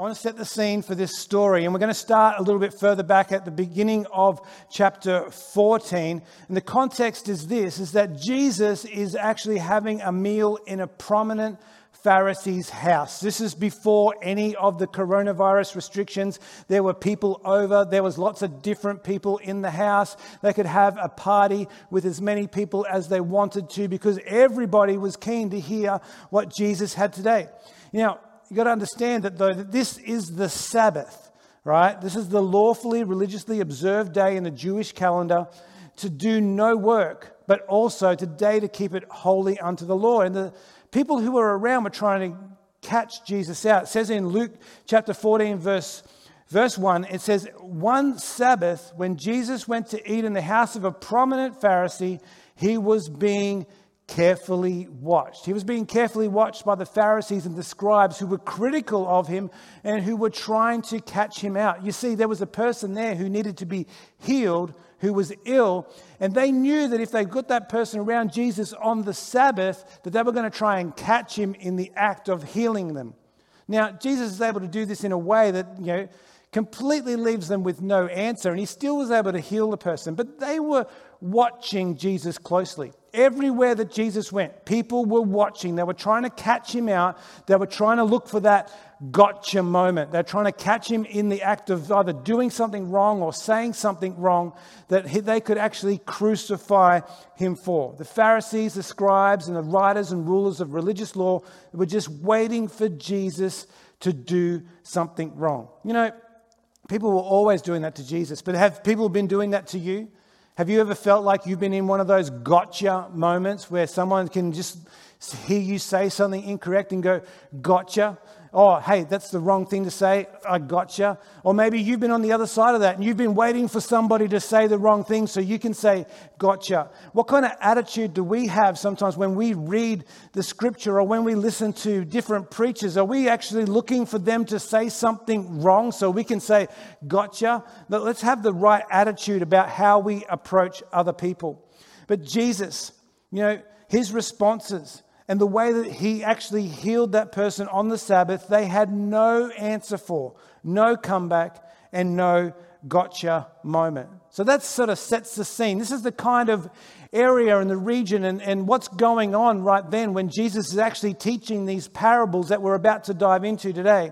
I want to set the scene for this story. And we're going to start a little bit further back at the beginning of chapter 14. And the context is this is that Jesus is actually having a meal in a prominent Pharisee's house. This is before any of the coronavirus restrictions. There were people over, there was lots of different people in the house. They could have a party with as many people as they wanted to because everybody was keen to hear what Jesus had today. Now, you've got to understand that though that this is the Sabbath, right? This is the lawfully religiously observed day in the Jewish calendar to do no work, but also today to keep it holy unto the Lord. And the people who were around were trying to catch Jesus out. It says in Luke chapter 14, verse, verse 1, it says, One Sabbath, when Jesus went to eat in the house of a prominent Pharisee, he was being carefully watched. He was being carefully watched by the Pharisees and the scribes who were critical of him and who were trying to catch him out. You see, there was a person there who needed to be healed who was ill, and they knew that if they got that person around Jesus on the Sabbath, that they were going to try and catch him in the act of healing them. Now, Jesus is able to do this in a way that, you know, completely leaves them with no answer, and he still was able to heal the person. But they were watching Jesus closely. Everywhere that Jesus went, people were watching. They were trying to catch him out. They were trying to look for that gotcha moment. They're trying to catch him in the act of either doing something wrong or saying something wrong that they could actually crucify him for. The Pharisees, the scribes, and the writers and rulers of religious law were just waiting for Jesus to do something wrong. You know, people were always doing that to Jesus, but have people been doing that to you? Have you ever felt like you've been in one of those gotcha moments where someone can just hear you say something incorrect and go, gotcha? Oh, hey, that's the wrong thing to say. I gotcha. Or maybe you've been on the other side of that and you've been waiting for somebody to say the wrong thing so you can say, gotcha. What kind of attitude do we have sometimes when we read the scripture or when we listen to different preachers? Are we actually looking for them to say something wrong so we can say, gotcha? But let's have the right attitude about how we approach other people. But Jesus, you know, his responses, and the way that he actually healed that person on the Sabbath, they had no answer for, no comeback, and no gotcha moment. So that sort of sets the scene. This is the kind of area and the region and, and what's going on right then when Jesus is actually teaching these parables that we're about to dive into today.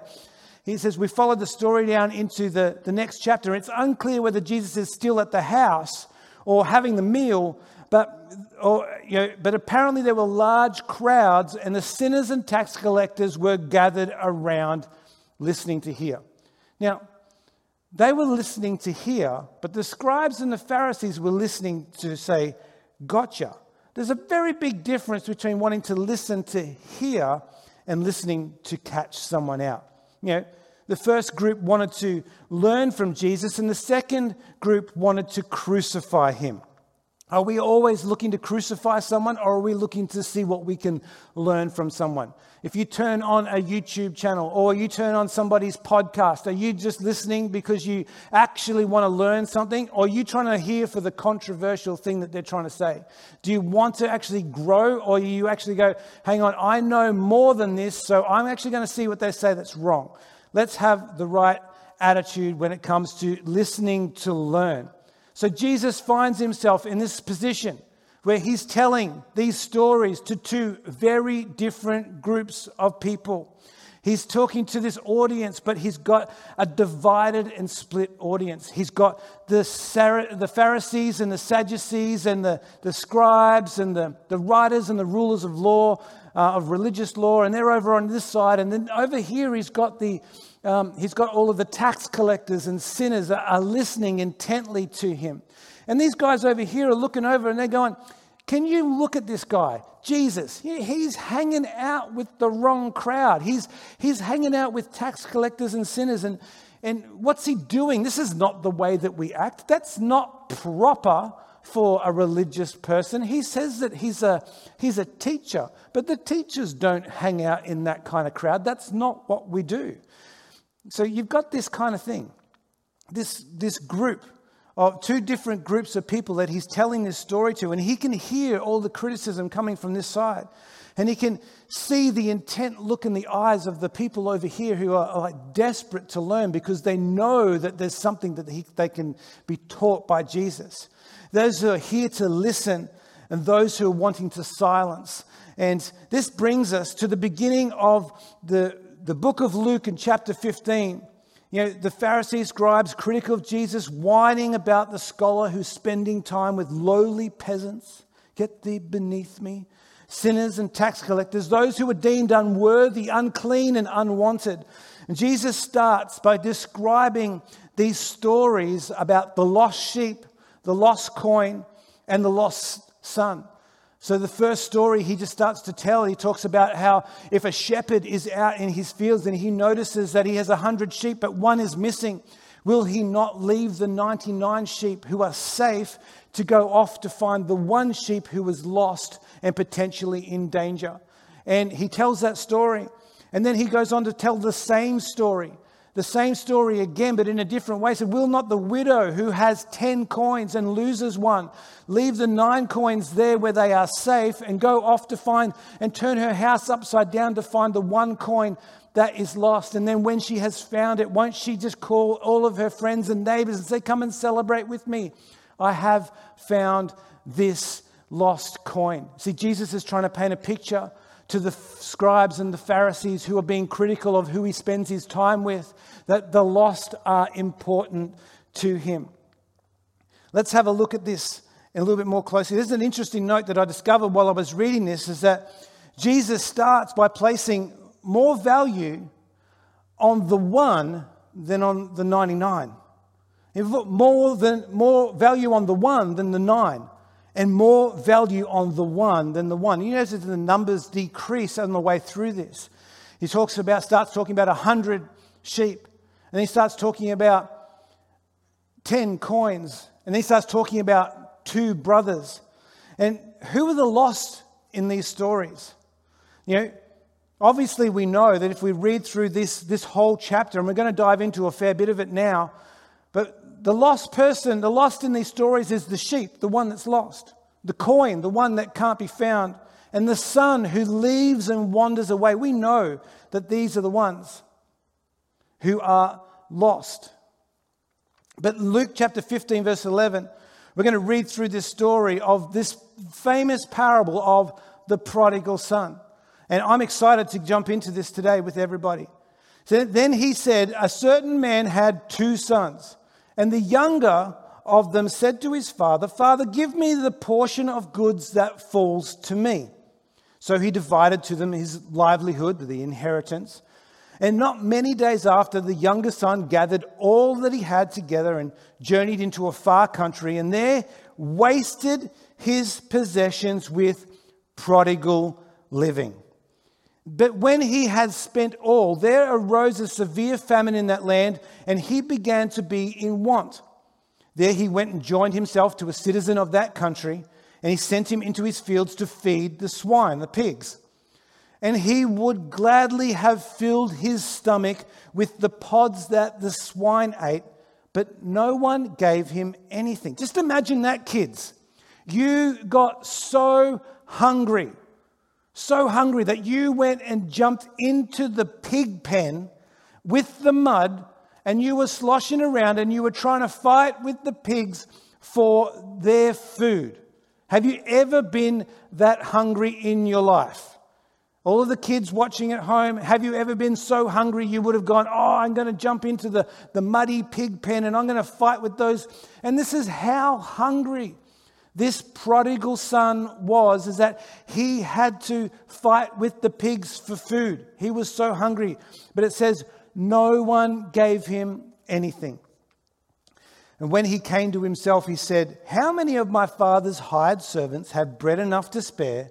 He says, We followed the story down into the, the next chapter. It's unclear whether Jesus is still at the house or having the meal, but, or, you know, but apparently there were large crowds, and the sinners and tax collectors were gathered around listening to hear. Now, they were listening to hear, but the scribes and the Pharisees were listening to say, Gotcha. There's a very big difference between wanting to listen to hear and listening to catch someone out. You know, the first group wanted to learn from Jesus, and the second group wanted to crucify him. Are we always looking to crucify someone or are we looking to see what we can learn from someone? If you turn on a YouTube channel or you turn on somebody's podcast, are you just listening because you actually want to learn something or are you trying to hear for the controversial thing that they're trying to say? Do you want to actually grow or you actually go, hang on, I know more than this, so I'm actually going to see what they say that's wrong? Let's have the right attitude when it comes to listening to learn. So Jesus finds himself in this position where he's telling these stories to two very different groups of people. He's talking to this audience, but he's got a divided and split audience. He's got the, the Pharisees and the Sadducees and the, the scribes and the, the writers and the rulers of law, uh, of religious law, and they're over on this side. And then over here, he's got the, um, he's got all of the tax collectors and sinners that are listening intently to him. And these guys over here are looking over and they're going, Can you look at this guy? Jesus, he's hanging out with the wrong crowd. He's, he's hanging out with tax collectors and sinners. And, and what's he doing? This is not the way that we act. That's not proper for a religious person. He says that he's a, he's a teacher, but the teachers don't hang out in that kind of crowd. That's not what we do. So you've got this kind of thing, this, this group of two different groups of people that he's telling this story to, and he can hear all the criticism coming from this side. And he can see the intent look in the eyes of the people over here who are like desperate to learn because they know that there's something that he, they can be taught by Jesus. Those who are here to listen and those who are wanting to silence. And this brings us to the beginning of the, the book of Luke in chapter 15. You know, the Pharisees, scribes, critical of Jesus, whining about the scholar who's spending time with lowly peasants. Get thee beneath me. Sinners and tax collectors, those who were deemed unworthy, unclean, and unwanted. And Jesus starts by describing these stories about the lost sheep, the lost coin, and the lost son. So, the first story he just starts to tell, he talks about how if a shepherd is out in his fields and he notices that he has a hundred sheep, but one is missing, will he not leave the 99 sheep who are safe to go off to find the one sheep who was lost and potentially in danger? And he tells that story. And then he goes on to tell the same story the same story again, but in a different way. So, will not the widow who has 10 coins and loses one leave the nine coins there where they are safe and go off to find and turn her house upside down to find the one coin that is lost? And then, when she has found it, won't she just call all of her friends and neighbors and say, Come and celebrate with me? I have found this lost coin. See, Jesus is trying to paint a picture to the scribes and the Pharisees who are being critical of who he spends his time with, that the lost are important to him. Let's have a look at this a little bit more closely. This is an interesting note that I discovered while I was reading this is that Jesus starts by placing more value on the one than on the 99. More, than, more value on the one than the nine and more value on the one than the one. You notice the numbers decrease on the way through this. He talks about, starts talking about 100 sheep, and he starts talking about 10 coins, and he starts talking about two brothers. And who are the lost in these stories? You know, obviously we know that if we read through this, this whole chapter, and we're going to dive into a fair bit of it now, but the lost person, the lost in these stories is the sheep, the one that's lost, the coin, the one that can't be found, and the son who leaves and wanders away. We know that these are the ones who are lost. But Luke chapter 15, verse 11, we're going to read through this story of this famous parable of the prodigal son. And I'm excited to jump into this today with everybody. So then he said, A certain man had two sons. And the younger of them said to his father, Father, give me the portion of goods that falls to me. So he divided to them his livelihood, the inheritance. And not many days after, the younger son gathered all that he had together and journeyed into a far country, and there wasted his possessions with prodigal living. But when he had spent all, there arose a severe famine in that land, and he began to be in want. There he went and joined himself to a citizen of that country, and he sent him into his fields to feed the swine, the pigs. And he would gladly have filled his stomach with the pods that the swine ate, but no one gave him anything. Just imagine that, kids. You got so hungry so hungry that you went and jumped into the pig pen with the mud and you were sloshing around and you were trying to fight with the pigs for their food. Have you ever been that hungry in your life? All of the kids watching at home, have you ever been so hungry you would have gone, Oh, I'm going to jump into the, the muddy pig pen and I'm going to fight with those? And this is how hungry this prodigal son was is that he had to fight with the pigs for food. He was so hungry. But it says, no one gave him anything. And when he came to himself, he said, How many of my father's hired servants have bread enough to spare,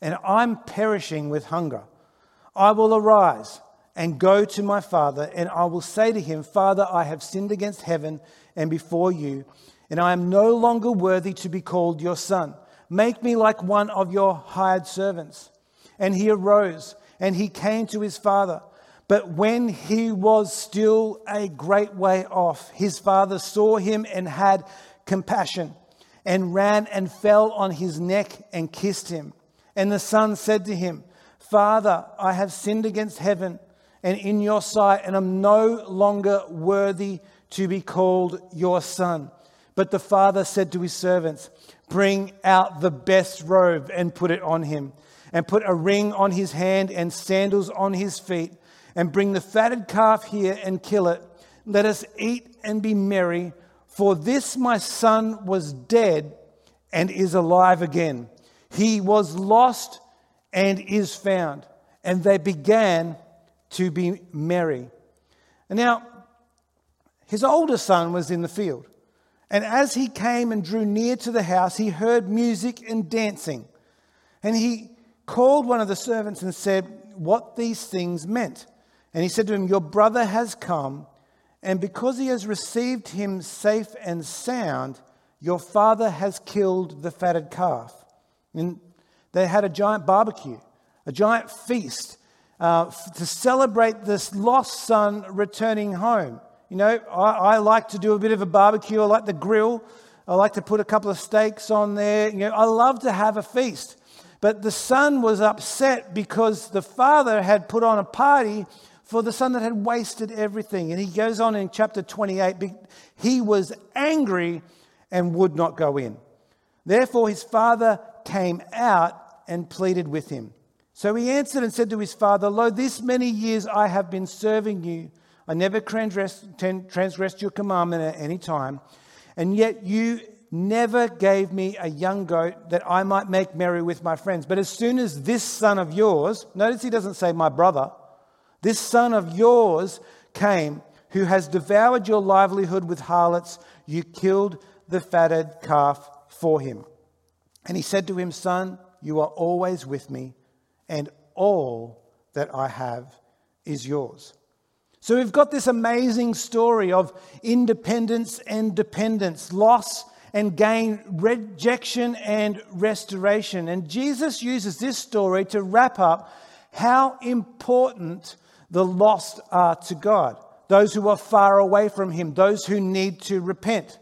and I'm perishing with hunger? I will arise and go to my father, and I will say to him, Father, I have sinned against heaven and before you and I am no longer worthy to be called your son. Make me like one of your hired servants. And he arose and he came to his father. But when he was still a great way off, his father saw him and had compassion and ran and fell on his neck and kissed him. And the son said to him, Father, I have sinned against heaven and in your sight, and am no longer worthy to be called your son. But the father said to his servants, Bring out the best robe and put it on him, and put a ring on his hand and sandals on his feet, and bring the fatted calf here and kill it. Let us eat and be merry, for this my son was dead and is alive again. He was lost and is found. And they began to be merry. And now, his older son was in the field. And as he came and drew near to the house, he heard music and dancing. And he called one of the servants and said, What these things meant. And he said to him, Your brother has come, and because he has received him safe and sound, your father has killed the fatted calf. And they had a giant barbecue, a giant feast uh, to celebrate this lost son returning home. You know, I, I, like to do a bit of a barbecue. I like the grill. I like to put a couple of steaks on there. You know, I love to have a feast. But the son was upset because the father had put on a party for the son that had wasted everything. And he goes on in chapter 28 he was angry and would not go in. Therefore, his father came out and pleaded with him. So he answered and said to his father, Lo, this many years I have been serving you I never transgressed, your commandment at any time, and yet you never gave me a young goat that I might make merry with my friends. But as soon as this son of yours, notice he doesn't say my brother, this son of yours came, who has devoured your livelihood with harlots, you killed the fatted calf for him. And he said to him, Son, you are always with me, and all that I have is yours. So we've got this amazing story of independence and dependence, loss and gain, rejection and restoration. And Jesus uses this story to wrap up how important the lost are to God, those who are far away from Him, those who need to repent.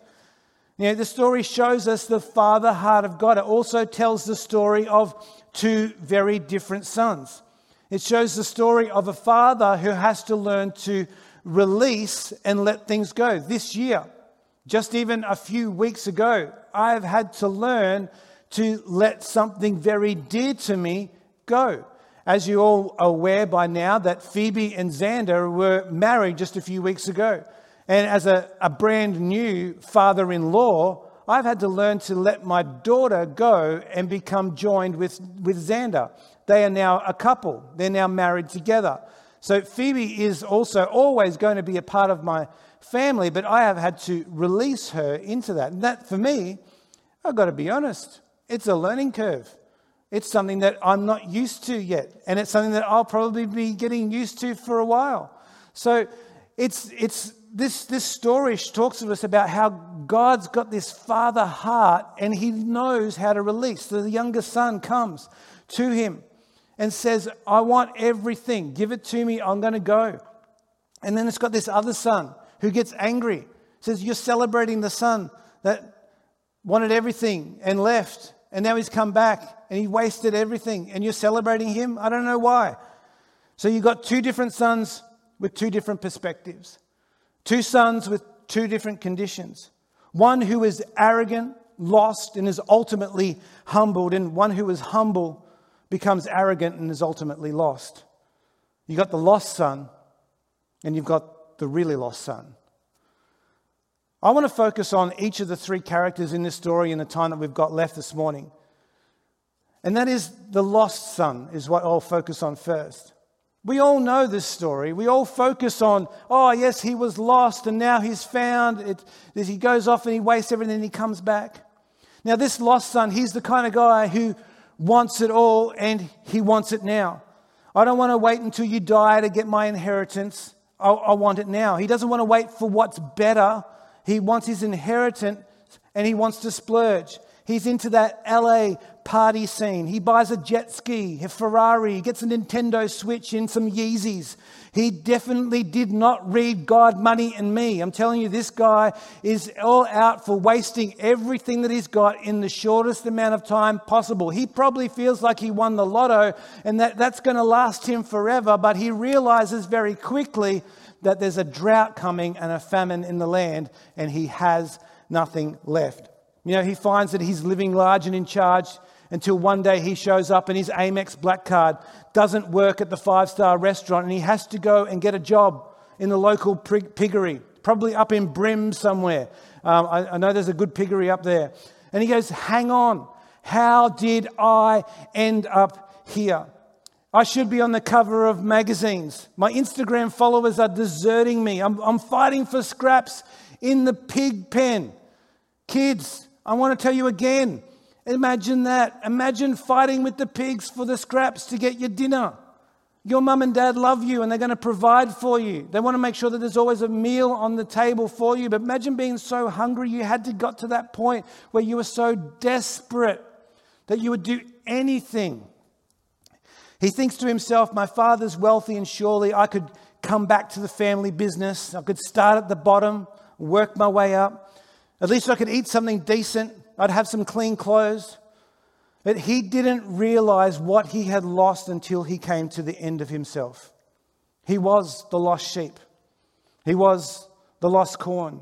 You know, the story shows us the father heart of God. It also tells the story of two very different sons. It shows the story of a father who has to learn to release and let things go. This year, just even a few weeks ago, I've had to learn to let something very dear to me go. As you all are aware by now, that Phoebe and Xander were married just a few weeks ago. And as a, a brand new father in law, I've had to learn to let my daughter go and become joined with, with Xander. They are now a couple, they're now married together. So Phoebe is also always going to be a part of my family, but I have had to release her into that. And that, for me, I've got to be honest, it's a learning curve. It's something that I'm not used to yet, and it's something that I'll probably be getting used to for a while. So it's, it's this, this story talks to us about how God's got this father heart and he knows how to release. The younger son comes to him and says, I want everything. Give it to me. I'm going to go. And then it's got this other son who gets angry. Says, You're celebrating the son that wanted everything and left. And now he's come back and he wasted everything. And you're celebrating him? I don't know why. So you've got two different sons with two different perspectives, two sons with two different conditions. One who is arrogant, lost, and is ultimately humbled, and one who is humble becomes arrogant and is ultimately lost. You've got the lost son, and you've got the really lost son. I want to focus on each of the three characters in this story in the time that we've got left this morning. And that is the lost son, is what I'll focus on first. We all know this story. We all focus on, oh, yes, he was lost and now he's found. It, he goes off and he wastes everything and he comes back. Now, this lost son, he's the kind of guy who wants it all and he wants it now. I don't want to wait until you die to get my inheritance. I, I want it now. He doesn't want to wait for what's better. He wants his inheritance and he wants to splurge. He's into that LA party scene. He buys a jet ski, a Ferrari, gets a Nintendo Switch and some Yeezys. He definitely did not read God, Money, and Me. I'm telling you, this guy is all out for wasting everything that he's got in the shortest amount of time possible. He probably feels like he won the lotto and that that's going to last him forever, but he realizes very quickly that there's a drought coming and a famine in the land, and he has nothing left. You know, he finds that he's living large and in charge until one day he shows up and his Amex black card doesn't work at the five star restaurant and he has to go and get a job in the local piggery, probably up in Brim somewhere. Um, I, I know there's a good piggery up there. And he goes, Hang on, how did I end up here? I should be on the cover of magazines. My Instagram followers are deserting me. I'm, I'm fighting for scraps in the pig pen. Kids, I want to tell you again Imagine that. Imagine fighting with the pigs for the scraps to get your dinner. Your mum and dad love you and they're going to provide for you. They want to make sure that there's always a meal on the table for you. But imagine being so hungry you had to got to that point where you were so desperate that you would do anything. He thinks to himself, My father's wealthy and surely I could come back to the family business. I could start at the bottom, work my way up. At least I could eat something decent. I'd have some clean clothes. But he didn't realize what he had lost until he came to the end of himself. He was the lost sheep, he was the lost corn.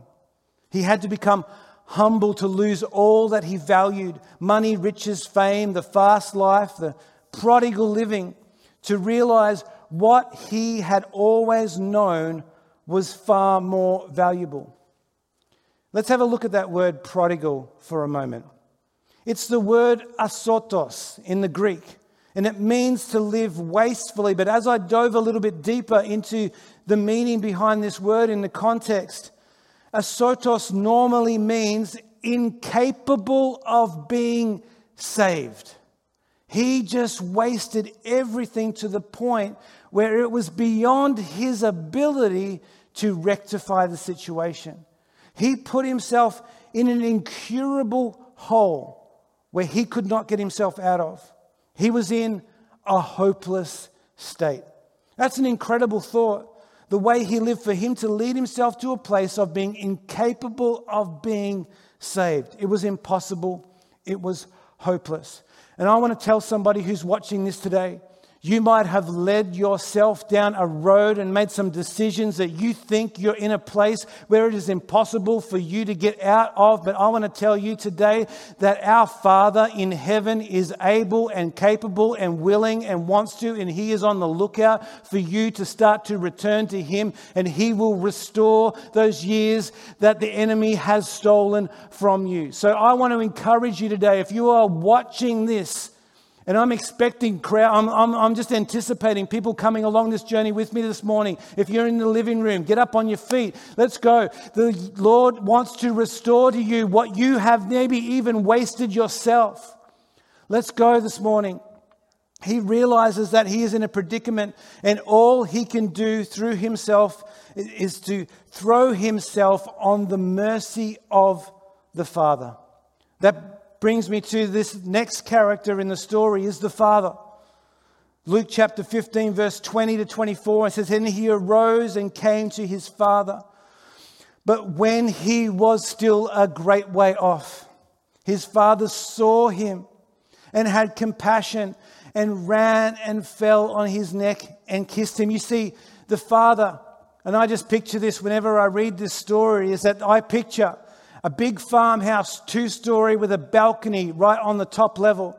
He had to become humble to lose all that he valued money, riches, fame, the fast life, the prodigal living to realize what he had always known was far more valuable. Let's have a look at that word prodigal for a moment. It's the word asotos in the Greek, and it means to live wastefully. But as I dove a little bit deeper into the meaning behind this word in the context, asotos normally means incapable of being saved. He just wasted everything to the point where it was beyond his ability to rectify the situation. He put himself in an incurable hole where he could not get himself out of. He was in a hopeless state. That's an incredible thought. The way he lived for him to lead himself to a place of being incapable of being saved. It was impossible. It was hopeless. And I want to tell somebody who's watching this today you might have led yourself down a road and made some decisions that you think you're in a place where it is impossible for you to get out of. But I want to tell you today that our Father in heaven is able and capable and willing and wants to, and He is on the lookout for you to start to return to Him, and He will restore those years that the enemy has stolen from you. So I want to encourage you today, if you are watching this, and I'm expecting crowd. I'm, I'm, I'm just anticipating people coming along this journey with me this morning. If you're in the living room, get up on your feet. Let's go. The Lord wants to restore to you what you have maybe even wasted yourself. Let's go this morning. He realizes that he is in a predicament, and all he can do through himself is to throw himself on the mercy of the Father. That brings me to this next character in the story is the father. Luke chapter 15, verse 20 to 24, it says, And he arose and came to his father. But when he was still a great way off, his father saw him and had compassion and ran and fell on his neck and kissed him. You see, the father, and I just picture this whenever I read this story, is that I picture a big farmhouse, two story, with a balcony right on the top level.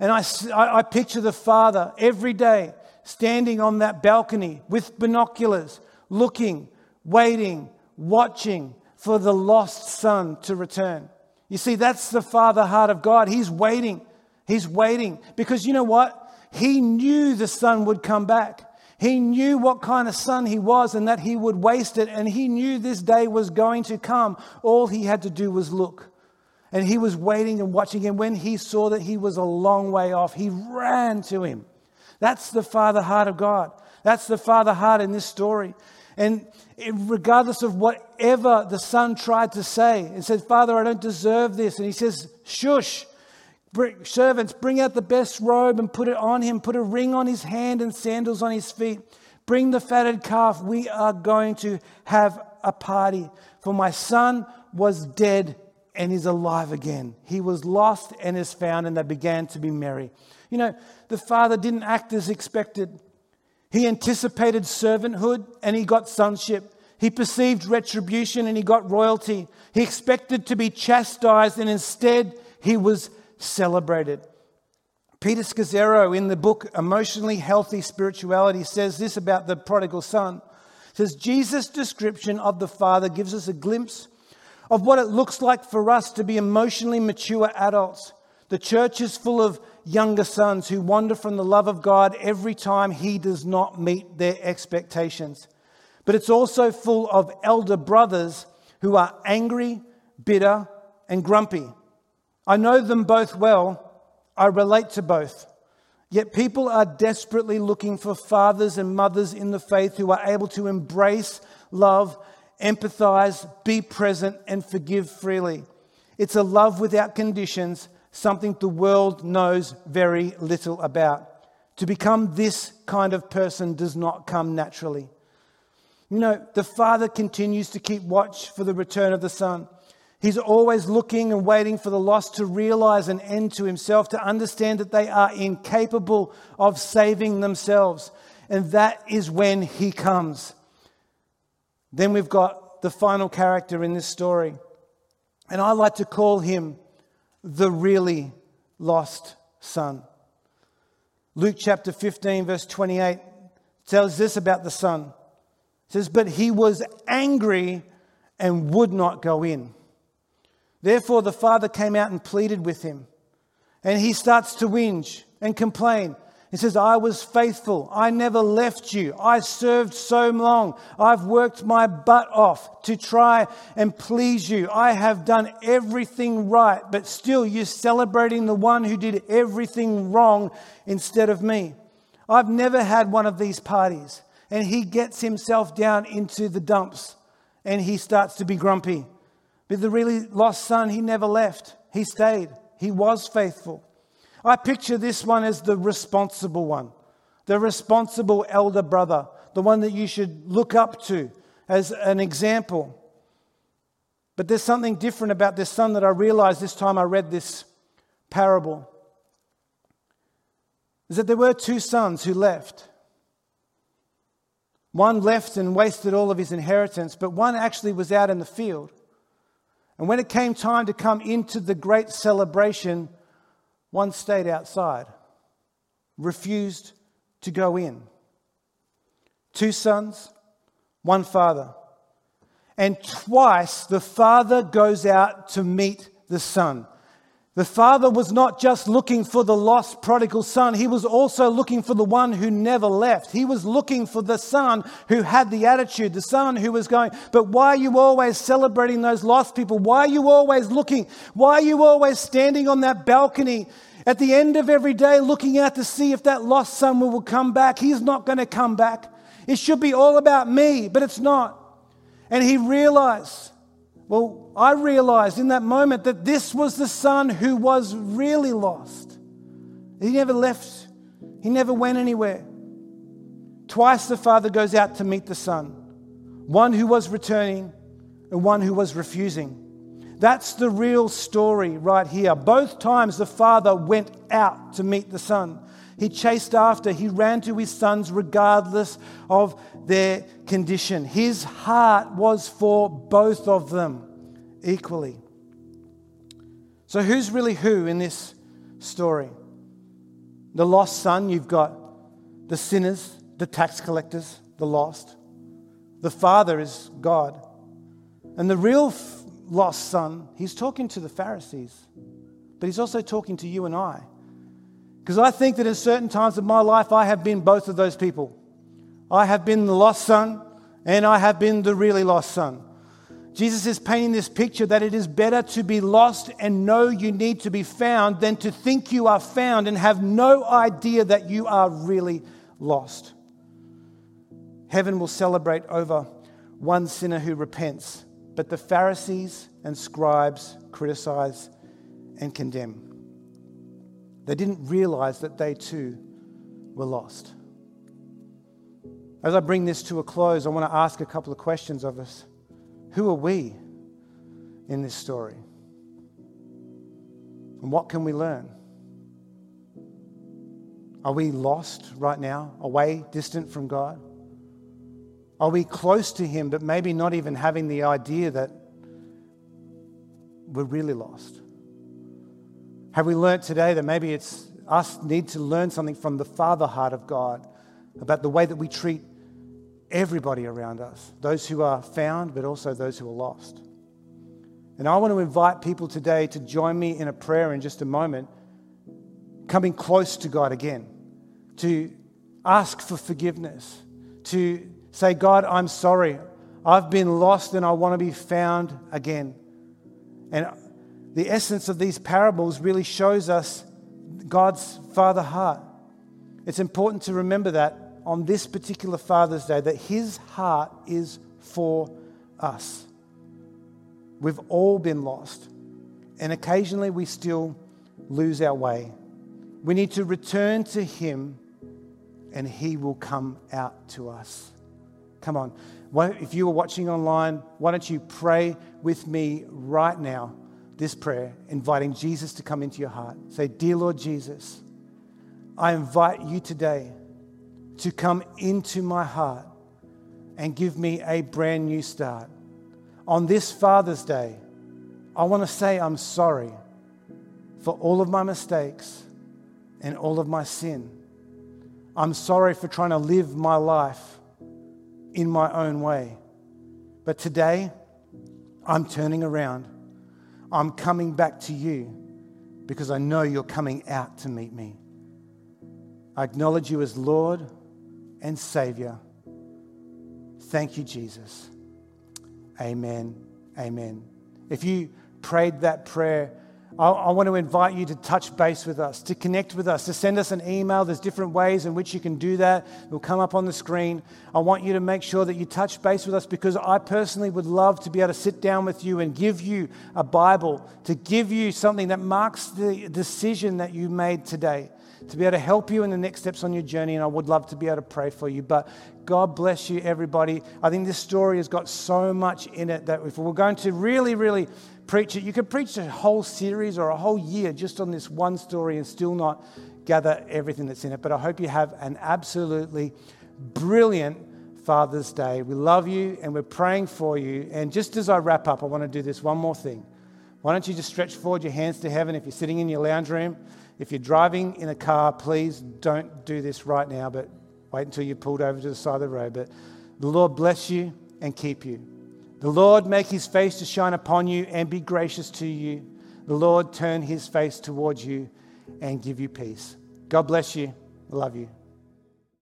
And I, I, picture the father every day standing on that balcony with binoculars, looking, waiting, watching for the lost son to return. You see, that's the father heart of God. He's waiting. He's waiting because you know what? He knew the son would come back. He knew what kind of son he was and that he would waste it, and he knew this day was going to come. All he had to do was look. And he was waiting and watching, and when he saw that he was a long way off, he ran to him. That's the father heart of God. That's the father heart in this story. And regardless of whatever the son tried to say, and said, Father, I don't deserve this. And he says, Shush, bring, servants, bring out the best robe and put it on him, put a ring on his hand and sandals on his feet. Bring the fatted calf. We are going to have a party. For my son was dead and is alive again. He was lost and is found, and they began to be merry. You know, the father didn't act as expected. He anticipated servanthood and he got sonship. He perceived retribution and he got royalty. He expected to be chastised and instead he was celebrated. Peter Scazzero in the book Emotionally Healthy Spirituality says this about the prodigal son. Says Jesus' description of the father gives us a glimpse of what it looks like for us to be emotionally mature adults. The church is full of younger sons who wander from the love of God every time He does not meet their expectations. But it's also full of elder brothers who are angry, bitter, and grumpy. I know them both well. I relate to both. Yet people are desperately looking for fathers and mothers in the faith who are able to embrace, love, empathize, be present, and forgive freely. It's a love without conditions something the world knows very little about. To become this kind of person does not come naturally. You know, the Father continues to keep watch for the return of the Son. He's always looking and waiting for the lost to realize an end to himself, to understand that they are incapable of saving themselves. And that is when he comes. Then we've got the final character in this story. And I like to call him the really lost son. Luke chapter 15, verse 28 tells this about the son. It says, But he was angry and would not go in. Therefore, the father came out and pleaded with him. And he starts to whinge and complain. He says, I was faithful. I never left you. I served so long. I've worked my butt off to try and please you. I have done everything right, but still you're celebrating the one who did everything wrong instead of me. I've never had one of these parties. And he gets himself down into the dumps and he starts to be grumpy. But the really lost son, he never left. He stayed. He was faithful. I picture this one as the responsible one, the responsible elder brother, the one that you should look up to as an example. But there's something different about this son that I realized this time I read this parable. Is that there were two sons who left. One left and wasted all of his inheritance, but one actually was out in the field. And when it came time to come into the great celebration, one stayed outside, refused to go in. Two sons, one father. And twice the father goes out to meet the son. The father was not just looking for the lost prodigal son, he was also looking for the one who never left. He was looking for the son who had the attitude, the son who was going, But why are you always celebrating those lost people? Why are you always looking? Why are you always standing on that balcony at the end of every day looking out to see if that lost son will come back? He's not going to come back. It should be all about me, but it's not. And he realized well, I realized in that moment that this was the son who was really lost. He never left, he never went anywhere. Twice the father goes out to meet the son one who was returning and one who was refusing. That's the real story right here. Both times the father went out to meet the son. He chased after, he ran to his sons regardless of their condition. His heart was for both of them equally. So, who's really who in this story? The lost son, you've got the sinners, the tax collectors, the lost. The father is God. And the real lost son, he's talking to the Pharisees, but he's also talking to you and I. Because I think that in certain times of my life, I have been both of those people. I have been the lost son, and I have been the really lost son. Jesus is painting this picture that it is better to be lost and know you need to be found than to think you are found and have no idea that you are really lost. Heaven will celebrate over one sinner who repents, but the Pharisees and scribes criticize and condemn. They didn't realize that they too were lost. As I bring this to a close, I want to ask a couple of questions of us. Who are we in this story? And what can we learn? Are we lost right now, away, distant from God? Are we close to Him, but maybe not even having the idea that we're really lost? Have we learned today that maybe it's us need to learn something from the Father heart of God about the way that we treat everybody around us, those who are found, but also those who are lost? And I want to invite people today to join me in a prayer in just a moment, coming close to God again, to ask for forgiveness, to say, God, I'm sorry. I've been lost and I want to be found again. And the essence of these parables really shows us God's Father heart. It's important to remember that on this particular Father's Day, that His heart is for us. We've all been lost, and occasionally we still lose our way. We need to return to Him, and He will come out to us. Come on. If you are watching online, why don't you pray with me right now this prayer, inviting Jesus to come into your heart? Say, Dear Lord Jesus, I invite you today to come into my heart and give me a brand new start. On this Father's Day, I want to say I'm sorry for all of my mistakes and all of my sin. I'm sorry for trying to live my life in my own way. But today, I'm turning around. I'm coming back to you because I know you're coming out to meet me. I acknowledge you as Lord and Savior. Thank you, Jesus. Amen. Amen. If you prayed that prayer, I, I, want to invite you to touch base with us, to connect with us, to send us an email. There's different ways in which you can do that. It will come up on the screen. I want you to make sure that you touch base with us because I personally would love to be able to sit down with you and give you a Bible, to give you something that marks the decision that you made today to be able to help you in the next steps on your journey, and I would love to be able to pray for you. But God bless you, everybody. I think this story has got so much in it that if we're going to really, really preach it, you could preach a whole series or a whole year just on this one story and still not gather everything that's in it. But I hope you have an absolutely brilliant Father's Day. We love you and we're praying for you. And just as I wrap up, I want to do this one more thing. Why don't you just stretch forward your hands to heaven if you're sitting in your lounge room? If you're driving in a car, please don't do this right now, but wait until you're pulled over to the side of the road. But the Lord bless you and keep you. The Lord make his face to shine upon you and be gracious to you. The Lord turn his face towards you and give you peace. God bless you. Love you.